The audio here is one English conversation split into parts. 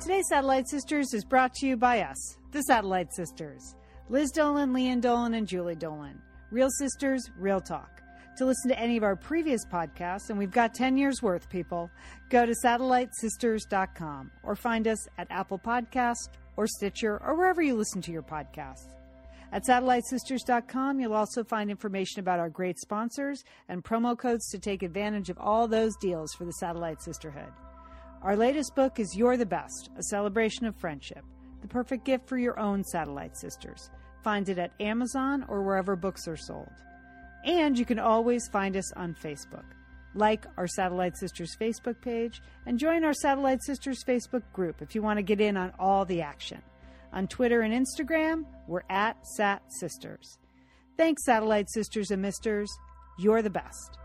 Today's Satellite Sisters is brought to you by us, the Satellite Sisters. Liz Dolan, Lian Dolan, and Julie Dolan. Real sisters, real talk. To listen to any of our previous podcasts, and we've got 10 years worth, people, go to satellitesisters.com or find us at Apple Podcast or Stitcher or wherever you listen to your podcasts. At satellitesisters.com, you'll also find information about our great sponsors and promo codes to take advantage of all those deals for the Satellite Sisterhood. Our latest book is You're the Best, a celebration of friendship, the perfect gift for your own Satellite Sisters. Find it at Amazon or wherever books are sold. And you can always find us on Facebook. Like our Satellite Sisters Facebook page and join our Satellite Sisters Facebook group if you want to get in on all the action. On Twitter and Instagram, we're at Sat Sisters. Thanks, Satellite Sisters and Misters. You're the best.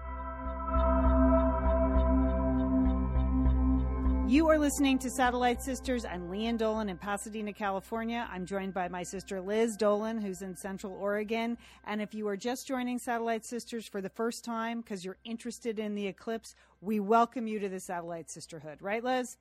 You are listening to Satellite Sisters. I'm Lian Dolan in Pasadena, California. I'm joined by my sister Liz Dolan, who's in Central Oregon. And if you are just joining Satellite Sisters for the first time because you're interested in the eclipse, we welcome you to the Satellite Sisterhood. Right, Liz?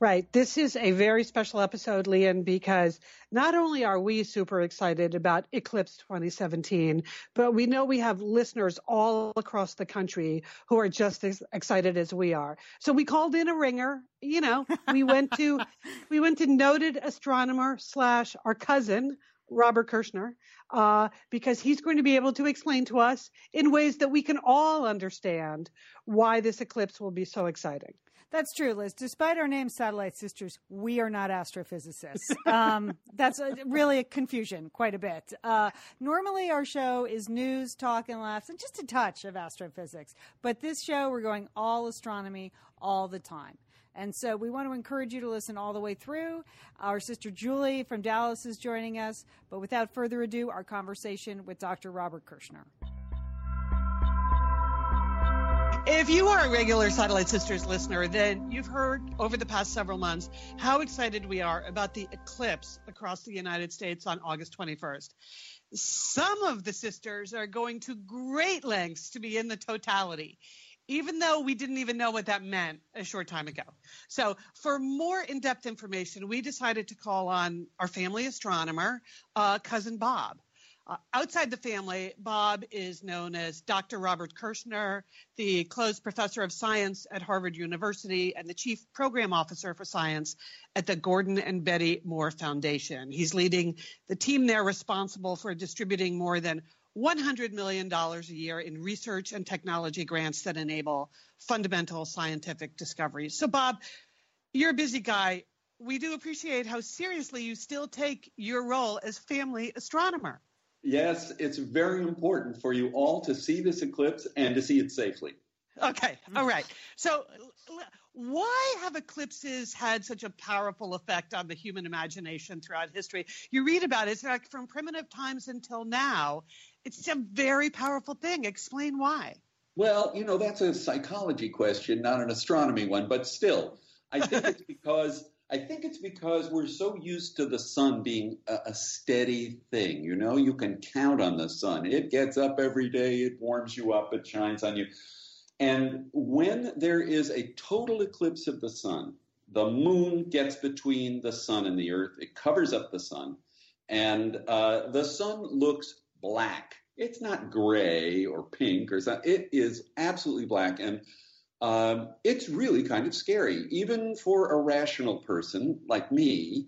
Right. This is a very special episode, Lian, because not only are we super excited about Eclipse 2017, but we know we have listeners all across the country who are just as excited as we are. So we called in a ringer. You know, we went to we went to noted astronomer slash our cousin Robert Kirshner, uh, because he's going to be able to explain to us in ways that we can all understand why this eclipse will be so exciting. That's true, Liz. Despite our name, Satellite Sisters, we are not astrophysicists. Um, that's a, really a confusion, quite a bit. Uh, normally, our show is news, talk, and laughs, and just a touch of astrophysics. But this show, we're going all astronomy all the time. And so we want to encourage you to listen all the way through. Our sister Julie from Dallas is joining us. But without further ado, our conversation with Dr. Robert Kirshner. If you are a regular Satellite Sisters listener, then you've heard over the past several months how excited we are about the eclipse across the United States on August 21st. Some of the sisters are going to great lengths to be in the totality, even though we didn't even know what that meant a short time ago. So, for more in depth information, we decided to call on our family astronomer, uh, cousin Bob. Uh, outside the family, Bob is known as Dr. Robert Kirshner, the Clowes Professor of Science at Harvard University and the Chief Program Officer for Science at the Gordon and Betty Moore Foundation. He's leading the team there responsible for distributing more than $100 million a year in research and technology grants that enable fundamental scientific discoveries. So, Bob, you're a busy guy. We do appreciate how seriously you still take your role as family astronomer. Yes, it's very important for you all to see this eclipse and to see it safely. Okay, all right. So, why have eclipses had such a powerful effect on the human imagination throughout history? You read about it, it's like from primitive times until now. It's a very powerful thing. Explain why. Well, you know, that's a psychology question, not an astronomy one, but still, I think it's because I think it's because we're so used to the sun being a, a, steady thing. You know, you can count on the sun. It gets up every day, it warms you up, it shines on you. And when there is a total eclipse of the sun, the moon gets between the sun and the earth, it covers up the sun, and uh, the sun looks black. It's not gray or pink or something. It is absolutely black. And um, it's really kind of scary, even for a rational person like me.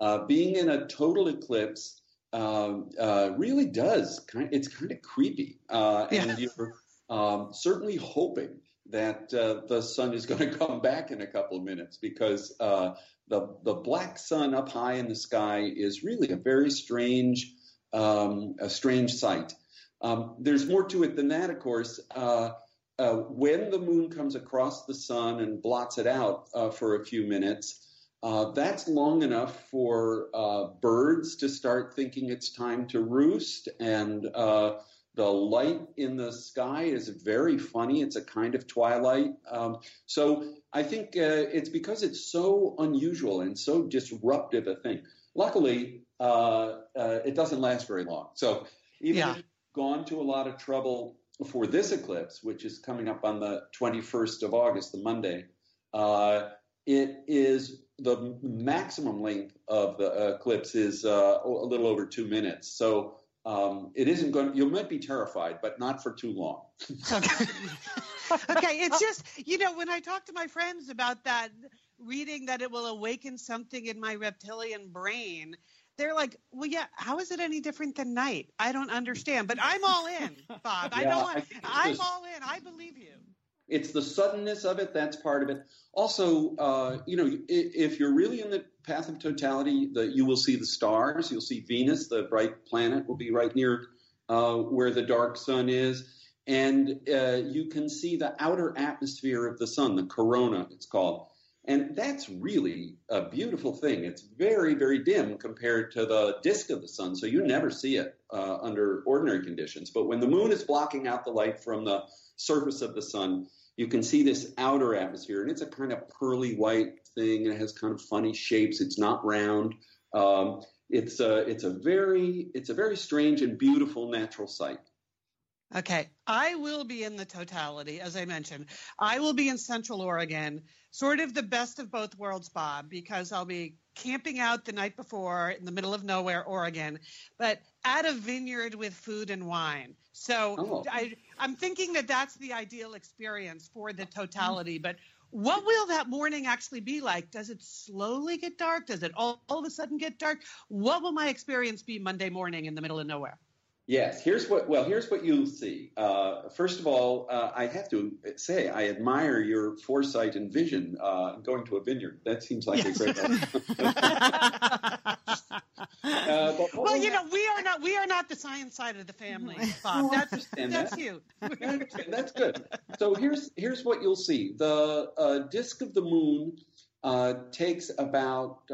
Uh, being in a total eclipse uh, uh, really does kind. Of, it's kind of creepy, uh, yeah. and you're um, certainly hoping that uh, the sun is going to come back in a couple of minutes because uh, the the black sun up high in the sky is really a very strange um, a strange sight. Um, there's more to it than that, of course uh, when the moon comes across the sun and blots it out uh, for a few minutes, uh, that's long enough for uh, birds to start thinking it's time to roost. And uh, the light in the sky is very funny. It's a kind of twilight. Um, so I think uh, it's because it's so unusual and so disruptive a thing. Luckily, it doesn't last very long. So even yeah. gone to a lot of trouble for this eclipse, which is coming up on the 21st of August, the Monday, uh, it is the maximum length of the eclipse is uh, a little over two minutes. So um, it isn't going. You might be terrified, but not for too long. okay. okay, it's just you know when I talk to my friends about that, reading that it will awaken something in my reptilian brain. They're like, well, yeah. How is it any different than night? I don't understand, but I'm all in, Bob. I don't. Want, I I'm all in. I believe you. It's the suddenness of it that's part of it. Also, uh, you know, if you're really in the path of totality, the, you will see the stars. You'll see Venus, the bright planet, will be right near uh, where the dark sun is, and uh, you can see the outer atmosphere of the sun, the corona, it's called. And that's really a beautiful thing. It's very, very dim compared to the disk of the sun, so you never see it uh, under ordinary conditions. But when the moon is blocking out the light from the surface of the sun, you can see this outer atmosphere, and it's a kind of pearly white thing, and it has kind of funny shapes. It's not round. Um, it's a it's a very it's a very strange and beautiful natural sight. Okay, I will be in the totality, as I mentioned. I will be in Central Oregon, sort of the best of both worlds, Bob, because I'll be camping out the night before in the middle of nowhere, Oregon, but at a vineyard with food and wine. So oh. I, I'm thinking that that's the ideal experience for the totality. Mm-hmm. But what will that morning actually be like? Does it slowly get dark? Does it all, all of a sudden get dark? What will my experience be Monday morning in the middle of nowhere? Yes, here's what. Well, here's what you'll see. Uh, first of all, uh, I have to say I admire your foresight and vision uh, going to a vineyard. That seems like yes. a great. Uh, well, you know, we are not we are not the science side of the family, Bob. That's that's that. you. that's good. So here's here's what you'll see. The uh, disk of the moon. Uh, takes about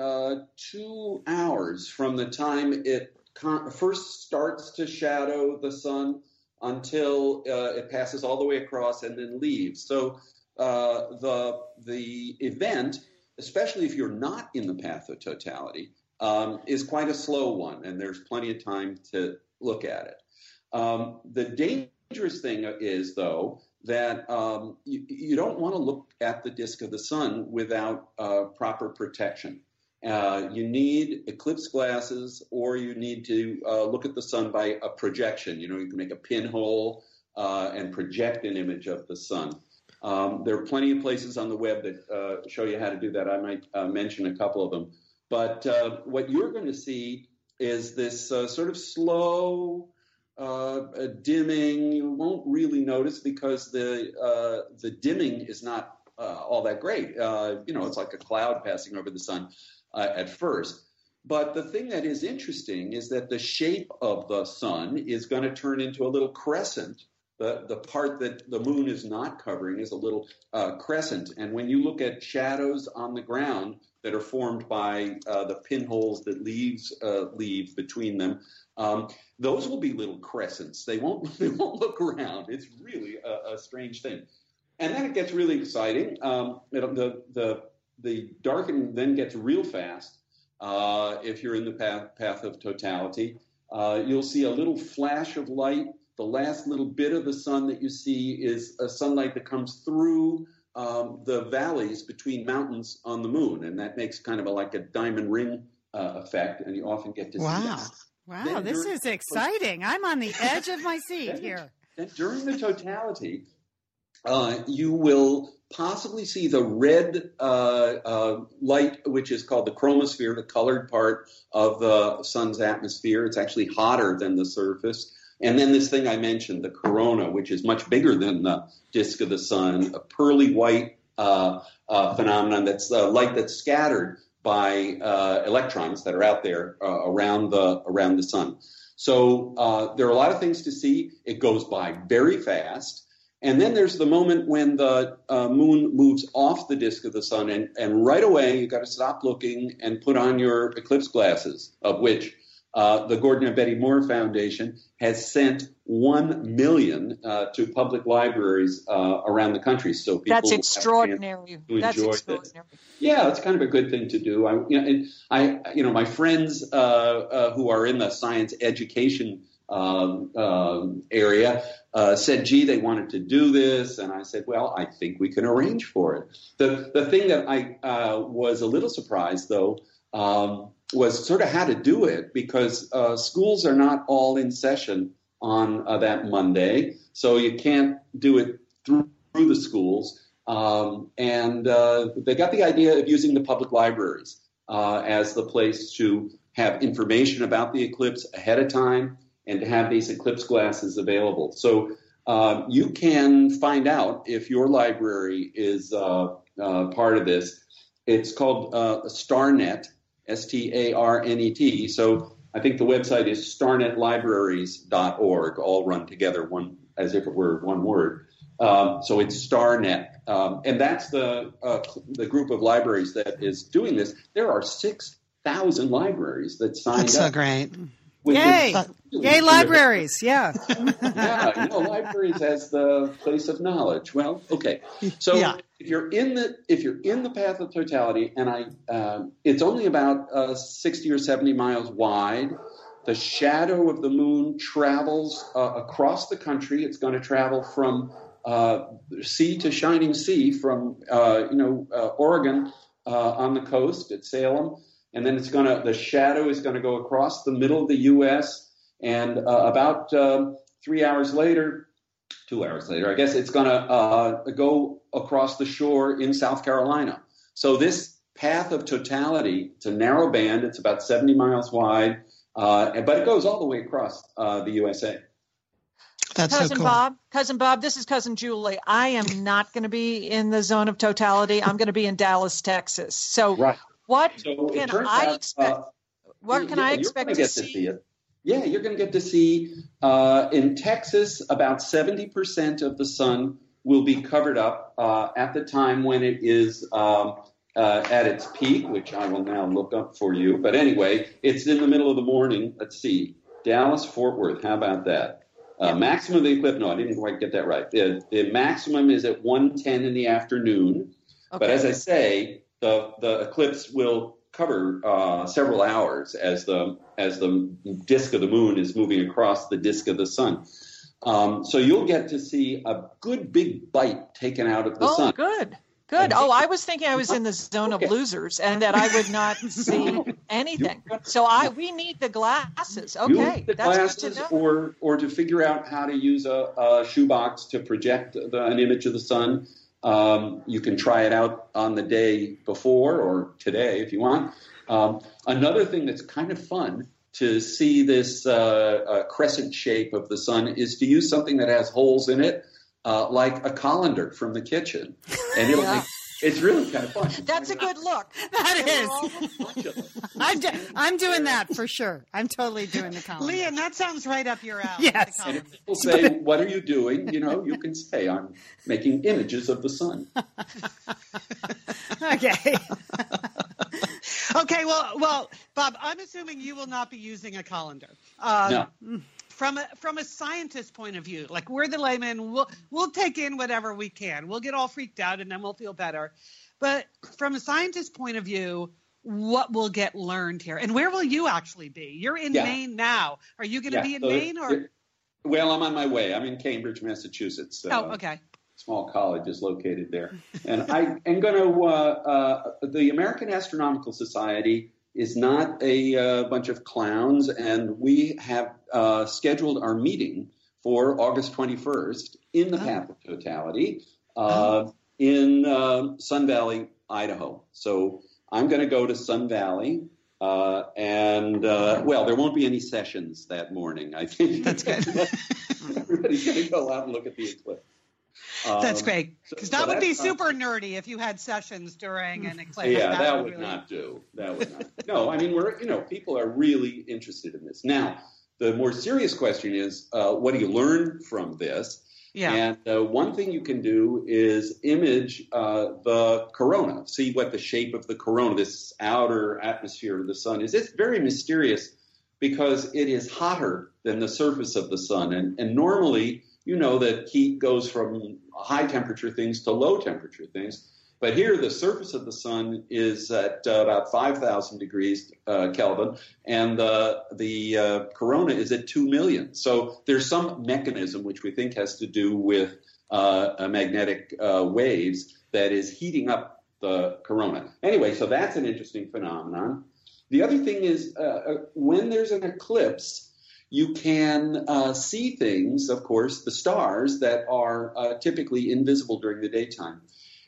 two hours from the time it con- first starts to shadow the sun until uh, it passes all the way across and then leaves. So uh, the the event, especially if you're not in the path of totality, um, is quite a slow one, and there's plenty of time to look at it. Um, the dangerous thing is, though, that um, you, you, don't want to look at the disk of the sun without uh, proper protection. Uh, you need eclipse glasses, or you need to uh, look at the sun by a projection. You know, you can make a pinhole uh, and project an image of the sun. Um, there are plenty of places on the web that uh, show you how to do that. I might uh, mention a couple of them. But what you're going to see is this sort of slow dimming. You won't really notice because the the dimming is not all that great. you know, it's like a cloud passing over the sun uh, at first. But the thing that is interesting is that the shape of the sun is going to turn into a little crescent. The, the part that the moon is not covering is a little uh, crescent. And when you look at shadows on the ground that are formed by uh, the pinholes that leaves uh, leave between them, um, those will be little crescents. They won't they won't look around. It's really a, a strange thing. And then it gets really exciting. Um, the the the darkening then gets real fast uh, if you're in the path, path of totality. Uh, you'll see a little flash of light. The last little bit of the sun that you see is a sunlight that comes through um, the valleys between mountains on the moon, and that makes kind of a, like a diamond ring uh, effect, and you often get to wow. see that. Wow, then this is exciting. I'm on the edge of my seat here. during the totality, uh, you will possibly see the red uh, uh, light, which is called the chromosphere, the colored part of the sun's atmosphere. It's actually hotter than the surface. And then this thing I mentioned, the corona, which is much bigger than the disk of the sun, a pearly white uh, uh phenomenon that's uh, light that's scattered by electrons that are out there around the around the sun. So there are a lot of things to see. It goes by very fast. And then there's the moment when the uh, moon moves off the disk of the sun, and, and right away you've got to stop looking and put on your eclipse glasses, of which uh, the Gordon and Betty Moore Foundation has sent one million uh, to public libraries uh, around the country. So people that's extraordinary. That's extraordinary. This. Yeah, it's kind of a good thing to do. I, you know, I, you know, my friends uh, uh, who are in the science education area uh, said, "Gee, they wanted to do this," and I said, "Well, I think we can arrange for it." The the thing that I uh, was a little surprised though um, was sort of how to do it because uh, schools are not all in session on uh, that Monday, so you can't do it through, through the schools. Um, and uh, they got the idea of using the public libraries as the place to have information about the eclipse ahead of time and to have these eclipse glasses available. So uh, you can find out if your library is uh, uh, part of this. It's called uh, StarNet, S T A R N E T. So I think the website is starnetlibraries.org, all run together, one as if it were one word. Um, so it's StarNet, um, and that's the uh, the group of libraries that is doing this. There are six thousand libraries that signed that's up. so great. Yay! Yay, libraries! Yeah. yeah, you know, libraries as the place of knowledge. Well, okay. So Yeah. if you're in the if you're in the path of totality, and I, uh, it's only about uh, sixty or seventy miles wide. The shadow of the moon travels uh, across the country. It's going to travel from uh, sea to shining sea, from uh, you know uh, Oregon uh, on the coast at Salem, and then it's going to the shadow is going to go across the middle of the U.S. and uh, about um, three hours later, two hours later, I guess it's going to uh, go across the shore in South Carolina. So this path of totality, it's a narrow band. It's about 70 miles wide, uh, but it goes all the way across uh, the USA. That's cousin so cool. Bob, cousin Bob, this is cousin Julie. I am not going to be in the zone of totality. I'm going to be in Dallas, Texas. So, Right. What So can I out, expect? uh, what can I expect to get see? it. Yeah, you're going to get to see uh, in Texas about 70% of the sun will be covered up uh, at the time when it is um, uh, at its peak, which I will now look up for you. But anyway, it's in the middle of the morning. Let's see. Dallas, Fort Worth. How about that? Uh, maximum of the eclipse. No, I didn't quite get that right. The, the maximum is at 1:10 in the afternoon. But as I say, the the eclipse will cover uh, several hours as the as the disk of the moon is moving across the disk of the sun. Um, so you'll get to see a good big bite taken out of the oh, sun. good. Good. Oh, I was thinking I was in the zone of losers and that I would not see anything. So I we need the glasses. Okay, the that's glasses, good to know. or or to figure out how to use a, a shoebox to project the, an image of the sun. Um, you can try it out on the day before or today if you want. Um, another thing that's kind of fun to see this uh, uh, crescent shape of the sun is to use something that has holes in it, uh, like a colander from the kitchen, and it'll Yeah. make, it's really kind of fun. That's a good look. That There is. were all- Bunch of them. I'm, do- I'm doing that for sure. I'm totally doing the column. Lian, that sounds right up your alley. Yes. the And if people say, "What are you doing?" You know, you can say, "I'm making images of the sun." Okay. Okay, well, well, Bob, I'm assuming you will not be using a colander. Uh, No. From a from a scientist point of view, like we're the laymen, we'll we'll take in whatever we can. We'll get all freaked out and then we'll feel better. But from a scientist point of view, what will get learned here, and where will you actually be? You're in Yeah. Maine now. Are you going to Yeah, be in so Maine or? it- well, I'm on my way. I'm in Cambridge, Massachusetts. oh, Uh, okay. Small college is located there, and I am going to. Uh, uh, the American Astronomical Society is not a uh, bunch of clowns, and we have uh, scheduled our meeting for August 21st in the Oh. Path of Totality uh, in uh, Sun Valley, Idaho. So I'm going to go to Sun Valley. Uh, and uh, well, there won't be any sessions that morning. I think That's good. Everybody's going to go out and look at the eclipse. That's Um, great so- because so that would be that's not- super nerdy if you had sessions during an eclipse. Yeah, that would really- not do. That would not. No, I mean we're you know people are really interested in this. Now, the more serious question is, uh, what do you learn from this? Yeah. And uh, one thing you can do is image uh, the corona, see what the shape of the corona, this outer atmosphere of the sun is. It's very mysterious because it is hotter than the surface of the sun. And, and normally, you know that heat goes from high temperature things to low temperature things. But here, the surface of the sun is at uh, about 5,000 degrees uh, Kelvin, and the the uh, corona is at 2 million. So there's some mechanism which we think has to do with uh, magnetic uh, waves that is heating up the corona. Anyway, so that's an interesting phenomenon. The other thing is uh, when there's an eclipse, you can uh, see things, of course, the stars that are uh, typically invisible during the daytime.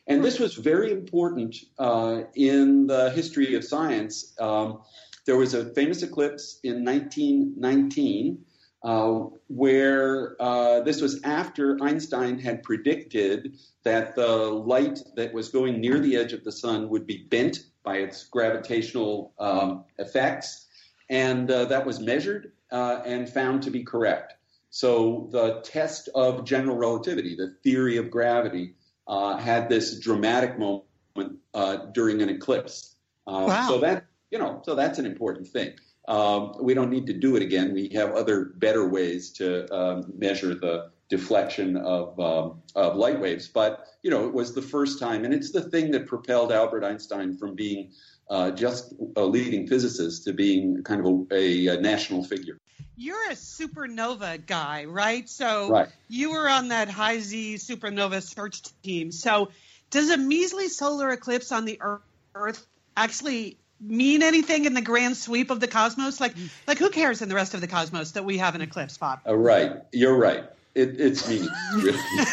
And this was very important uh, in the history of science. Um, there was a famous eclipse in 1919 uh, where uh, this was after Einstein had predicted that the light that was going near the edge of the sun would be bent by its gravitational um, effects. And uh, that was measured uh, and found to be correct. So the test of general relativity, the theory of gravity, uh, had this dramatic moment uh, during an eclipse. Uh, wow. So that you know, so that's an important thing. Um, we don't need to do it again. We have other better ways to um, measure the deflection of, um, of light waves. But you know, it was the first time, and it's the thing that propelled Albert Einstein from being uh, just a leading physicist to being kind of a, a, national figure. You're a supernova guy, right? So right. you were on that high Z supernova search team. So does a measly solar eclipse on the Earth actually mean anything in the grand sweep of the cosmos? Like, like who cares in the rest of the cosmos that we have an eclipse, Bob? Uh, right, you're right. It, it's me. it's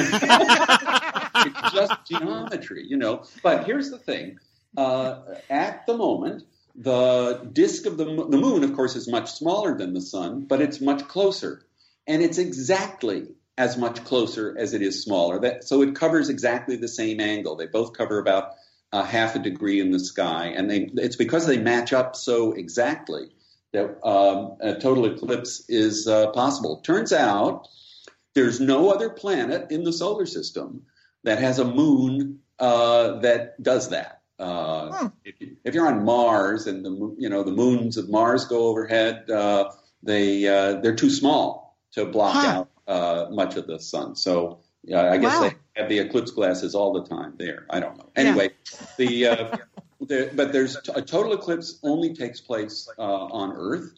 just geometry, you know. But here's the thing: uh, at the moment, the disk of the the moon, of course, is much smaller than the sun, but it's much closer, and it's exactly as much closer as it is smaller. That so it covers exactly the same angle. They both cover about a half a degree in the sky, and they it's because they match up so exactly that um, a total eclipse is uh, possible. Turns out there's no other planet in the solar system that has a moon uh, that does that. Uh, hmm. if, you, are on Mars and the you know the moons of Mars go overhead, uh, they uh, they're too small to block huh. out uh, much of the sun. So I guess wow. they have the eclipse glasses all the time there. I don't know. Anyway, yeah. the, uh, the, but there's a total eclipse only takes place uh, on Earth,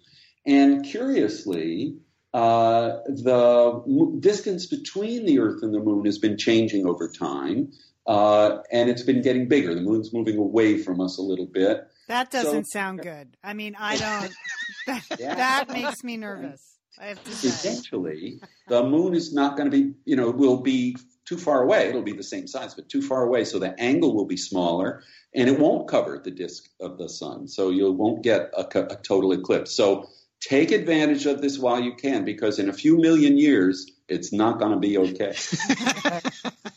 and curiously, uh, the distance between the Earth and the Moon has been changing over time, uh, and it's been getting bigger. The Moon's moving away from us a little bit. That doesn't so, sound good. I mean, I don't. That, yeah. that makes me nervous. Eventually, the moon is not going to be, you know, will be too far away. It'll be the same size, but too far away. So the angle will be smaller and it won't cover the disk of the sun. So you won't get a, a total eclipse. So take advantage of this while you can because in a few million years, it's not going to be okay.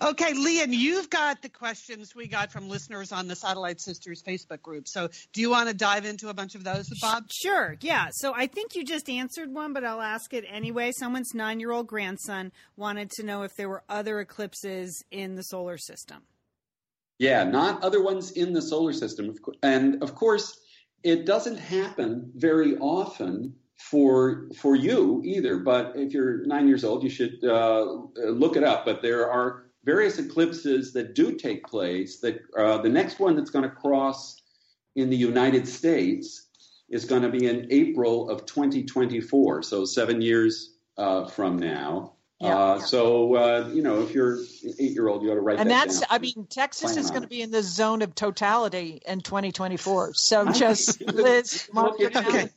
Okay, Lian, you've got the questions we got from listeners on the Satellite Sisters Facebook group. So, do you want to dive into a bunch of those with Bob? Sure, yeah. So, I think you just answered one, but I'll ask it anyway. Someone's nine year old grandson wanted to know if there were other eclipses in the solar system. Yeah, not other ones in the solar system. And of course, it doesn't happen very often for for you either. But if you're nine years old, you should uh, look it up. But there are various eclipses that do take place. That uh, the next one that's going to cross in the United States is going to be in April of 2024, so seven years uh, from now. Yeah, uh, yeah. So uh, you know, if you're an eight year old, you ought to write. And that that's, down. I mean, Texas Plan is going to be in the zone of totality in 2024. So just Liz, mark your okay.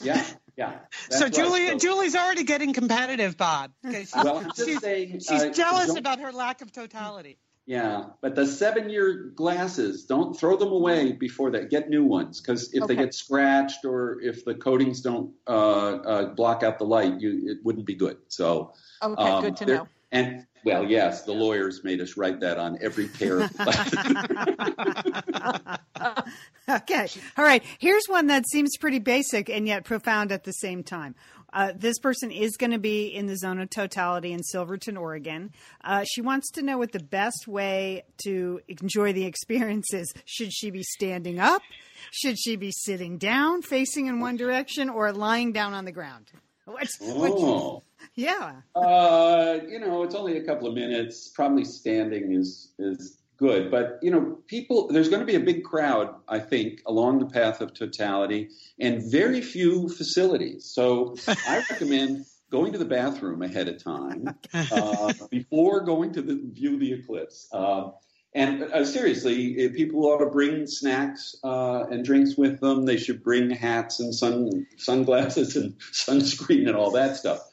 Yeah, yeah. So Julie, Julie's already getting competitive, Bob. She, well, she's, saying, she's uh, jealous about her lack of totality. Yeah, but the seven-year glasses, don't throw them away before that. Get new ones because if okay. they get scratched or if the coatings don't uh, uh, block out the light, you, it wouldn't be good. So okay, um, good to know. And well, yes, the lawyers made us write that on every pair of okay. All right. Here's one that seems pretty basic and yet profound at the same time. Uh, this person is going to be in the zone of totality in Silverton, Oregon. Uh, she wants to know what the best way to enjoy the experience is. Should she be standing up? Should she be sitting down, facing in one direction, or lying down on the ground? What's, oh. Yeah. Uh, you know, it's only a couple of minutes. Probably standing is is good. But you know, people, there's going to be a big crowd, I think, along the path of totality, and very few facilities. So I recommend going to the bathroom ahead of time uh, before going to the, view the eclipse. Uh, and uh, seriously, people ought to bring snacks uh, and drinks with them. They should bring hats and sun sunglasses and sunscreen and all that stuff.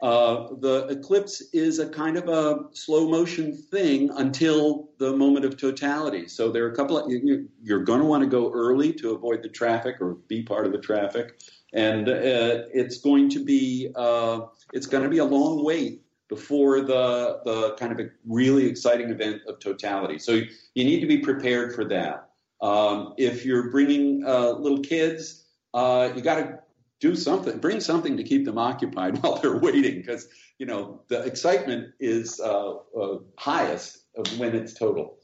Uh, the eclipse is a kind of a slow motion thing until the moment of totality. So there are a couple of you, are going to want to go early to avoid the traffic or be part of the traffic, and uh, it's going to be uh, it's going to be a long wait before the the kind of a really exciting event of totality. So you, you need to be prepared for that. Um, if you're bringing uh, little kids, uh, you got to do something, bring something to keep them occupied while they're waiting, because you know the excitement is uh, uh, highest when it's total.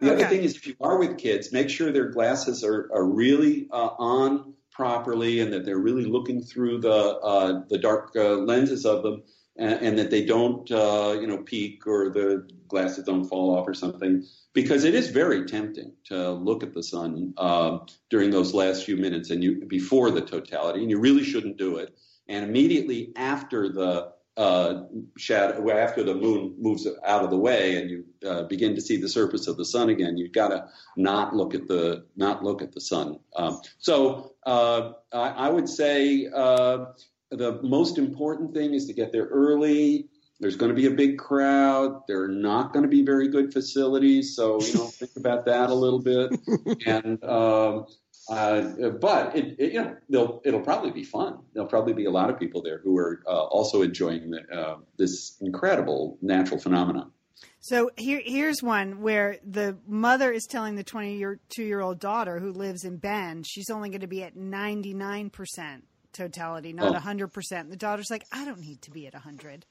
The okay. other thing is, if you are with kids, make sure their glasses are, are really uh, on properly and that they're really looking through the uh, the dark uh, lenses of them and, and that they don't, uh, you know, peek or the glasses don't fall off or something, because it is very tempting to look at the sun uh, during those last few minutes and you before the totality, and you really shouldn't do it. And immediately after the uh, shadow, after the moon moves out of the way and you uh, begin to see the surface of the sun again, you've got to not look at the not look at the sun. Um, so uh, I, I, would say uh, the most important thing is to get there early. There's going to be a big crowd. There are not going to be very good facilities, so you know think about that a little bit. And um, uh, but it, it, you know it'll probably be fun. There'll probably be a lot of people there who are uh, also enjoying the, uh, this incredible natural phenomenon. So here, here's one where the mother is telling the 22 year old daughter who lives in Bend she's only going to be at 99 percent totality, not oh. 100%. The daughter's like, I don't need to be at 100.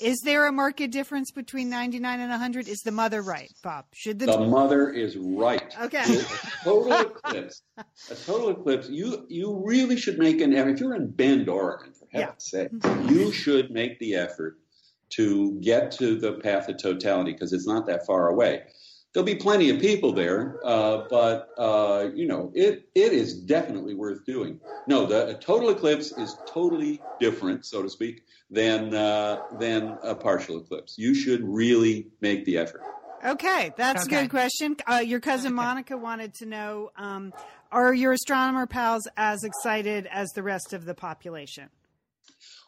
Is there a market difference between 99 and 100? Is the mother right, Bob? Should the, the mother is right. Okay. a total eclipse. A total eclipse. You you really should make an effort. If you're in Bend, Oregon, for heaven's yeah. sake, you should make the effort to get to the path of totality because it's not that far away there'll be plenty of people there, uh, but uh, you know, it it is definitely worth doing. No, the total eclipse is totally different, so to speak, than uh, than a partial eclipse. You should really make the effort. Okay, that's okay. a good question. Uh, your cousin okay. Monica wanted to know: um, Are your astronomer pals as excited as the rest of the population?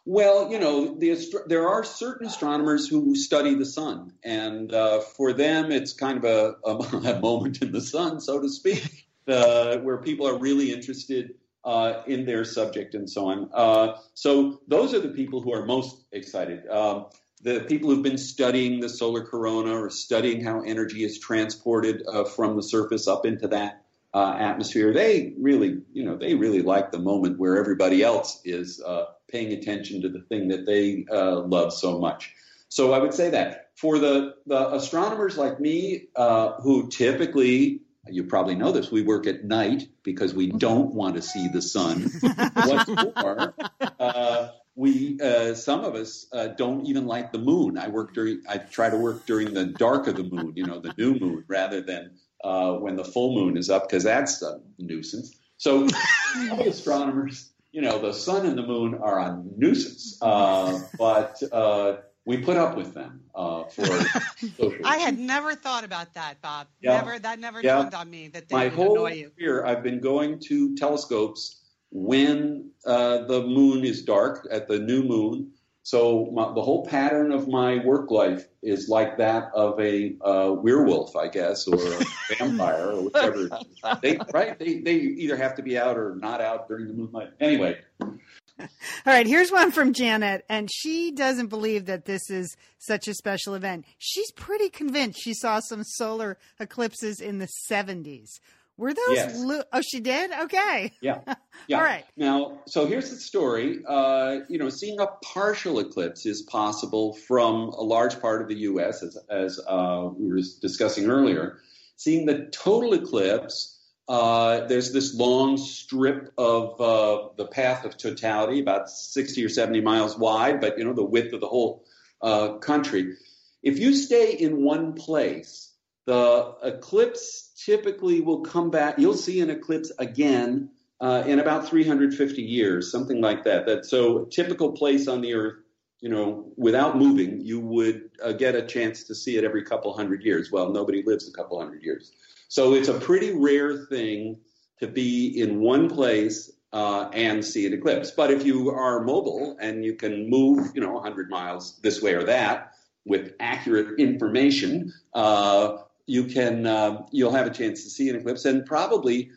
Well, you know, the, there are certain astronomers who study the sun, and uh, for them, it's kind of a, a, moment in the sun, so to speak, uh, where people are really interested uh, in their subject and so on. Uh, so those are the people who are most excited. Um, the people who've been studying the solar corona or studying how energy is transported uh, from the surface up into that uh, atmosphere, they really, you know, they really like the moment where everybody else is uh, paying attention to the thing that they uh, love so much. So I would say that for the the astronomers like me, uh, who typically you probably know this. We work at night because we don't want to see the sun. What's more, uh, we uh, some of us uh, don't even like the moon. I work during. I try to work during the dark of the moon, you know, the new moon, rather than uh, when the full moon is up because that's a nuisance. So astronomers, you know, the sun and the moon are a nuisance, uh, but uh, we put up with them uh, for social. I had never thought about that, Bob. Yeah. Never that never yeah. dawned on me that they My would whole annoy you. Year, I've been going to telescopes when uh, the moon is dark at the new moon so my, the whole pattern of my work life is like that of a uh, werewolf, I guess, or a vampire, or whatever. They, right? They, they either have to be out or not out during the moonlight. Anyway. All right, here's one from Janet, and she doesn't believe that this is such a special event. She's pretty convinced she saw some solar eclipses in the 70s. Were those? Yes. Lo- oh, she did. Okay. Yeah. Yeah. All right. Now, so here's the story. Uh, you know, seeing a partial eclipse is possible from a large part of the U.S., as, as uh, we were discussing earlier. Seeing the total eclipse, uh, there's this long strip of uh, the path of totality, about 60 or 70 miles wide, but you know the width of the whole uh, country. If you stay in one place the eclipse typically will come back. You'll see an eclipse again uh, in about 350 years, something like that. That so typical place on the Earth, you know, without moving, you would uh, get a chance to see it every couple hundred years. Well, nobody lives a couple hundred years, so it's a pretty rare thing to be in one place uh, and see an eclipse. But if you are mobile and you can move, you know, 100 miles this way or that with accurate information, uh, you can uh, you'll have a chance to see an eclipse. And probably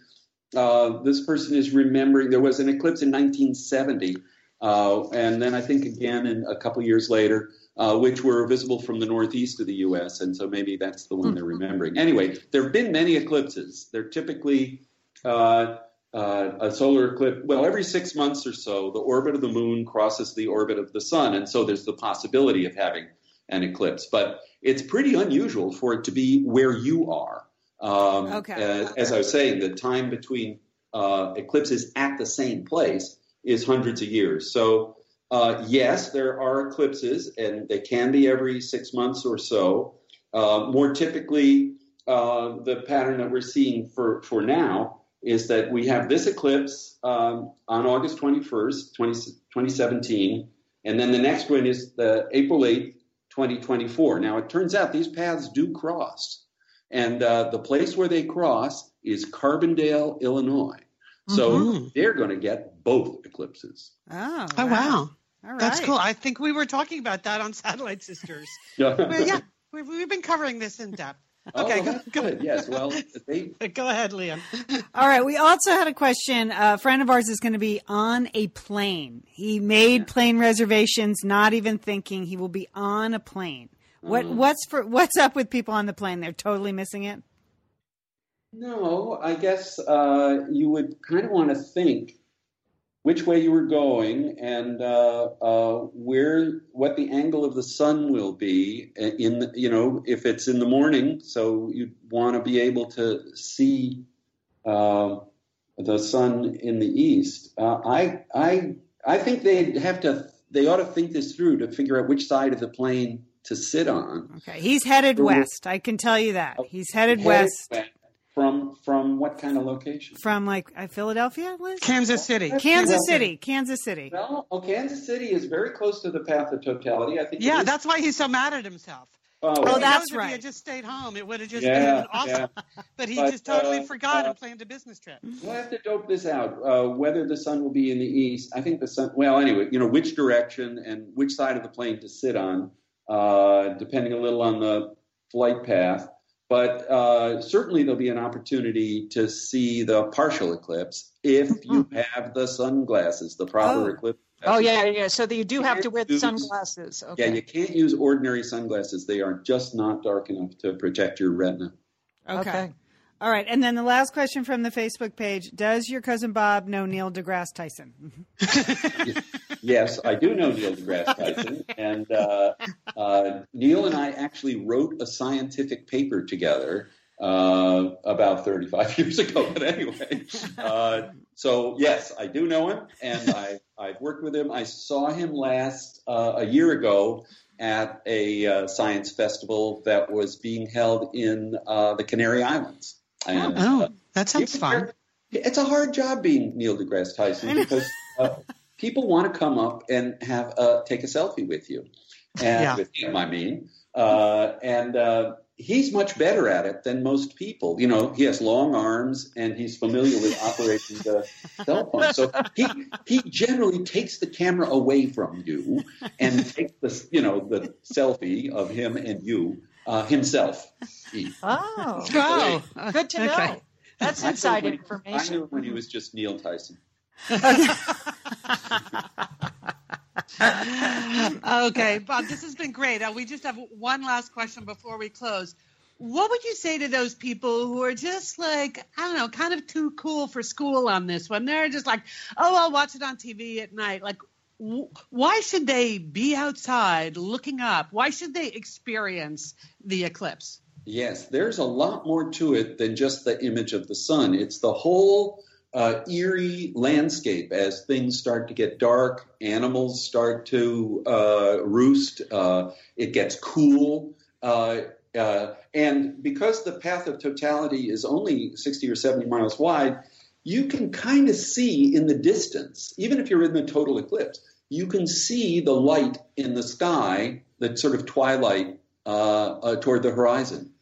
uh, this person is remembering there was an eclipse in 1970, uh, and then I think again in a couple years later. Uh, which were visible from the northeast of the U.S., and so maybe that's the one they're remembering. Anyway, there have been many eclipses. They're typically uh, uh, a solar eclipse, well, every six months or so, the orbit of the moon crosses the orbit of the sun, and so there's the possibility of having an eclipse. But it's pretty unusual for it to be where you are. Um, Okay. As, as I was saying, the time between uh, eclipses at the same place is hundreds of years. So, uh, yes, there are eclipses, and they can be every six months or so. Uh, more typically, uh, the pattern that we're seeing for, for now is that we have this eclipse um, on August 21st, 20, 2017, and then the next one is the April 8th, 2024. Now, it turns out these paths do cross, and uh, the place where they cross is Carbondale, Illinois. So Mhm. they're going to get both eclipses. Oh, Oh, wow. All right. That's cool. I think we were talking about that on Satellite Sisters. Yeah. Well, yeah, we've, we've been covering this in depth. Oh, Okay, well, that's go- good. Yes. Well, they Go ahead, Lian. All right. We also had a question. A friend of ours is going to be on a plane. He made plane reservations, not even thinking he will be on a plane. What Mm. what's for what's up with people on the plane? They're totally missing it. No, I guess uh, you would kind of want to think which way you were going and uh, uh, where, what the angle of the sun will be in, the, you know, if it's in the morning. So you'd want to be able to see uh, the sun in the east. Uh, I, I, I think they'd have to, they ought to think this through to figure out which side of the plane to sit on. Okay. He's headed Or- west. I can tell you that. He's headed Headed west From from what kind of location? from like uh, Philadelphia, Liz? Kansas City. Kansas Well, City. Kansas City. Well, oh, Kansas City is very close to the path of totality. I think. Yeah, that's why he's so mad at himself. Oh, well, that's knows If he had just stayed home, it would have just Yeah, been awesome. But he But, just totally uh, forgot uh, and planned a business trip. We'll have to dope this out. Uh, whether the sun will be in the east, I think the sun. Well, anyway, you know which direction and which side of the plane to sit on, uh, depending a little on the flight path. But uh, certainly there'll be an opportunity to see the partial eclipse if you have the sunglasses, the proper Oh. eclipse. Oh yeah, yeah. So that you do have to wear the Use- sunglasses. Yeah, Okay. you can't use ordinary sunglasses. They are just not dark enough to protect your retina. Okay. Okay. All right. And then the last question from the Facebook page Does your cousin Bob know Neil deGrasse Tyson? Yes, I do know Neil deGrasse Tyson, and uh, uh, Neil and I actually wrote a scientific paper together uh, about 35 years ago. But anyway, uh, so yes, I do know him, and I, I've worked with him. I saw him last uh, a year ago at a uh, science festival that was being held in uh, the Canary Islands. And, Oh, that sounds fun. It's a hard job being Neil deGrasse Tyson because uh, people want to come up and have uh, take a selfie with you, and Yeah. with him, I mean, uh, and uh, he's much better at it than most people. You know, he has long arms and he's familiar with operating the cell phone, so he he generally takes the camera away from you and takes the you know the selfie of him and you uh, himself. He- Oh, Oh, good to know. Okay. That's I knew inside when- I information. knew when he was just Neil Tyson. okay, Bob, this has been great. Uh, we just have one last question before we close. What would you say to those people who are just like, I don't know, kind of too cool for school on this one? They're just like, oh, I'll watch it on TV at night. Like, why should they be outside looking up? Why should they experience the eclipse? Yes, there's a lot more to it than just the image of the sun. It's the whole uh, eerie landscape as things start to get dark, animals start to uh, roost, uh, it gets cool. Uh, Uh, and because the path of totality is only 60 or 70 miles wide, you can kind of see in the distance, even if you're in the total eclipse, you can see the light in the sky, that sort of twilight uh, toward the horizon.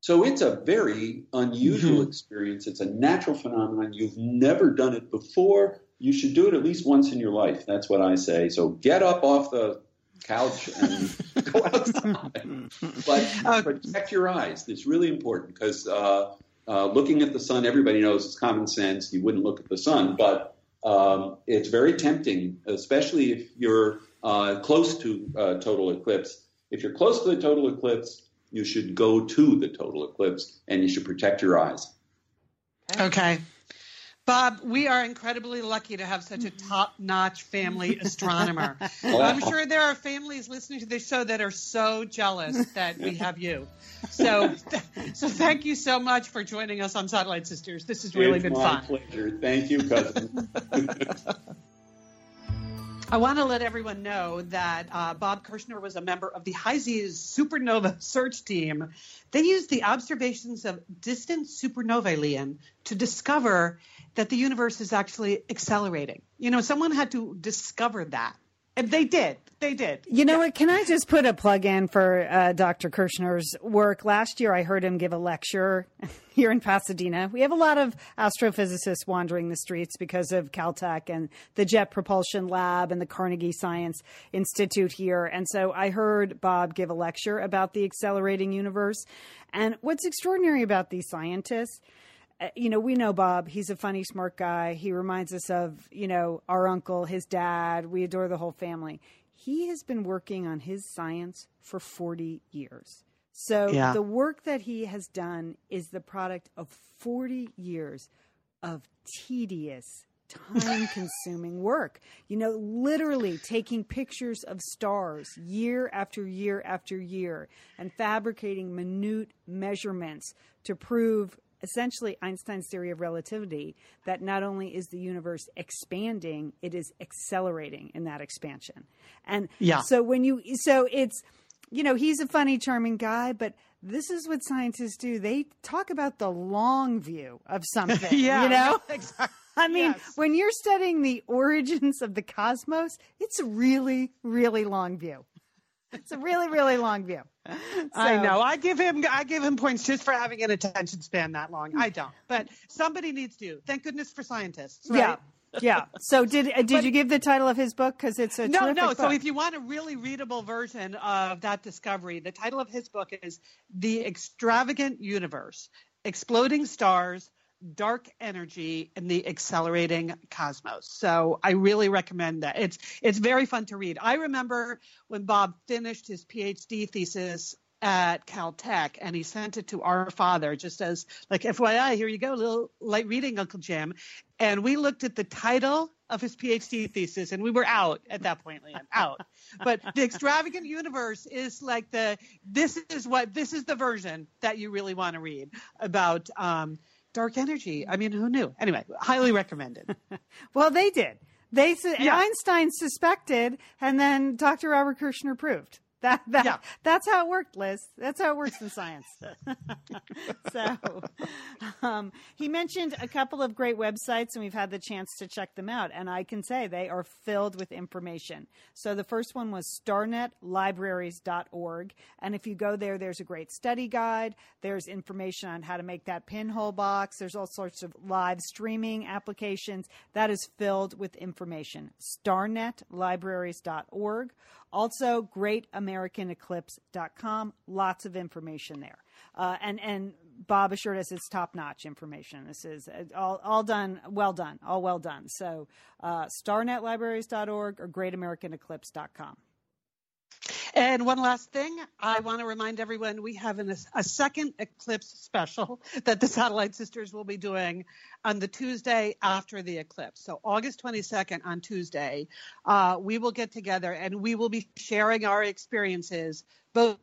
So it's a very unusual mm-hmm. experience. It's a natural phenomenon. You've never done it before. You should do it at least once in your life. That's what I say. So get up off the couch and go outside. but protect your eyes. It's really important because uh, uh, looking at the sun, everybody knows it's common sense. You wouldn't look at the sun, but um, it's very tempting, especially if you're uh, close to uh, total eclipse. If you're close to the total eclipse, you should go to the total eclipse and you should protect your eyes. Okay. Bob, we are incredibly lucky to have such a mm-hmm. top notch family astronomer. I'm sure there are families listening to this show that are so jealous that we have you. So, so thank you so much for joining us on Satellite Sisters. This has really it's been my fun. pleasure. Thank you, cousin. I want to let everyone know that uh, Bob Kirshner was a member of the High-Z supernova search team. They used the observations of distant supernovae, to discover that the universe is actually accelerating. You know, someone had to discover that. And they did. They did. You know yeah. what? Can I just put a plug in for uh, Dr. Kirshner's work? Last year, I heard him give a lecture here in Pasadena. We have a lot of astrophysicists wandering the streets because of Caltech and the Jet Propulsion Lab and the Carnegie Science Institute here. And so I heard Bob give a lecture about the accelerating universe. And what's extraordinary about these scientists Uh, you know, we know Bob. He's a funny, smart guy. He reminds us of, you know, our uncle, his dad. We adore the whole family. He has been working on his science for 40 years. So yeah. the work that he has done is the product of 40 years of tedious, time consuming work. You know, literally taking pictures of stars year after year after year and fabricating minute measurements to prove essentially Einstein's theory of relativity that not only is the universe expanding, it is accelerating in that expansion. And yeah. so when you, so it's, you know, he's a funny, charming guy, but this is what scientists do. They talk about the long view of something, yeah, you know? Exactly. I mean, yes. when you're studying the origins of the cosmos, it's a really, really long view. It's a really, really long view. So, I know. I give him I give him points just for having an attention span that long. I don't, but somebody needs to. Thank goodness for scientists. Right? Yeah. Yeah. So did uh, did but, you give the title of his book because it's a no no. Book. So if you want a really readable version of that discovery, the title of his book is "The Extravagant Universe: Exploding Stars, dark energy and the accelerating cosmos. So I really recommend that. It's it's very fun to read. I remember when Bob finished his PhD thesis at Caltech and he sent it to our father just as like FYI, here you go, little light reading, Uncle Jim. And we looked at the title of his PhD thesis and we were out at that point, Lian, out. But the extravagant universe is like the this is what this is the version that you really want to read about um, dark energy. I mean, who knew? Anyway, highly recommended. well, they did. They yeah. Einstein suspected, and then Dr. Robert Kirshner proved. That, that yeah. that's how it worked, Liz. That's how it works in science. so, um, he mentioned a couple of great websites, and we've had the chance to check them out. And I can say they are filled with information. So the first one was starnetlibraries.org, and if you go there, there's a great study guide. There's information on how to make that pinhole box. There's all sorts of live streaming applications. That is filled with information. Starnetlibraries.org. Also, greatamericaneclipse.com. Lots of information there. Uh, and, and Bob assured us it's top notch information. This is uh, all, all done, well done, all well done. So, uh, starnetlibraries.org or greatamericaneclipse.com. And one last thing, I want to remind everyone we have an, a second eclipse special that the Satellite Sisters will be doing on the Tuesday after the eclipse. So, August 22nd on Tuesday, uh, we will get together and we will be sharing our experiences both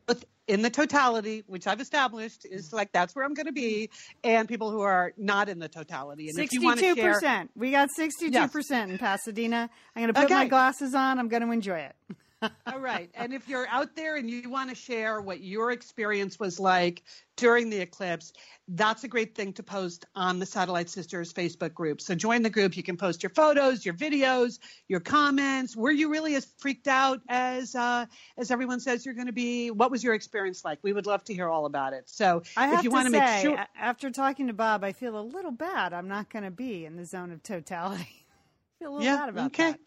in the totality, which I've established is like that's where I'm going to be, and people who are not in the totality. And 62%. Share, we got 62% yes. in Pasadena. I'm going to put okay. my glasses on. I'm going to enjoy it. All right. And if you're out there and you want to share what your experience was like during the eclipse, that's a great thing to post on the Satellite Sisters Facebook group. So join the group. You can post your photos, your videos, your comments. Were you really as freaked out as uh, as everyone says you're going to be? What was your experience like? We would love to hear all about it. So I if you want to say, make sure, after talking to Bob, I feel a little bad. I'm not going to be in the zone of totality. I feel a little Yeah, bad about okay. that.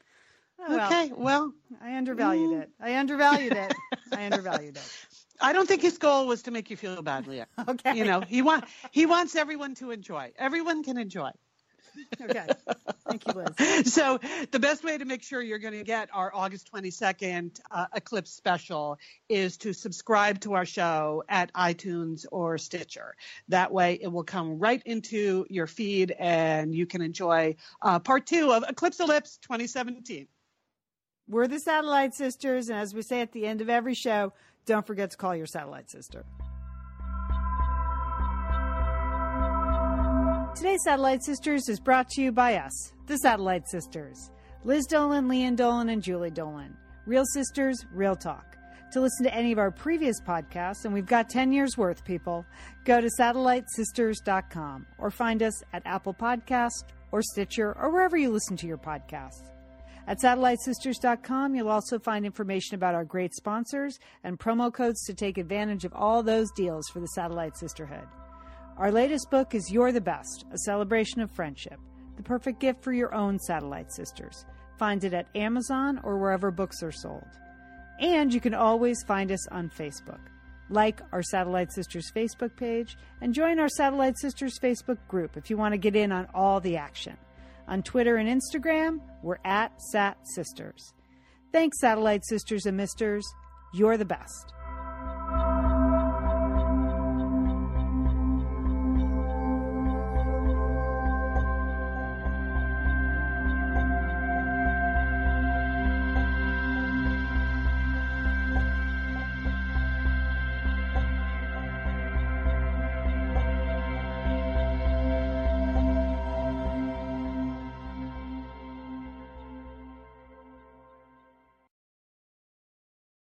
Oh, well, okay. Well, I undervalued it. I undervalued it. I undervalued it. I don't think his goal was to make you feel bad, Leah. Okay. You know, he want he wants everyone to enjoy. Everyone can enjoy. Okay. Thank you, Liz. so the best way to make sure you're going to get our August 22nd uh, Eclipse special is to subscribe to our show at iTunes or Stitcher. That way it will come right into your feed and you can enjoy uh, part two of Eclipse Ellipse 2017. We're the Satellite Sisters, and as we say at the end of every show, don't forget to call your satellite sister. Today's Satellite Sisters is brought to you by us, the Satellite Sisters. Liz Dolan, Lian Dolan, and Julie Dolan. Real Sisters, Real Talk. To listen to any of our previous podcasts, and we've got 10 years worth, people, go to satellitesisters.com or find us at Apple Podcast or Stitcher or wherever you listen to your podcasts. At satellitesisters.com, you'll also find information about our great sponsors and promo codes to take advantage of all those deals for the Satellite Sisterhood. Our latest book is You're the Best, a celebration of friendship, the perfect gift for your own Satellite Sisters. Find it at Amazon or wherever books are sold. And you can always find us on Facebook. Like our Satellite Sisters Facebook page and join our Satellite Sisters Facebook group if you want to get in on all the action. On Twitter and Instagram, we're at Sat Sisters. Thanks, Satellite Sisters and Misters. You're the best.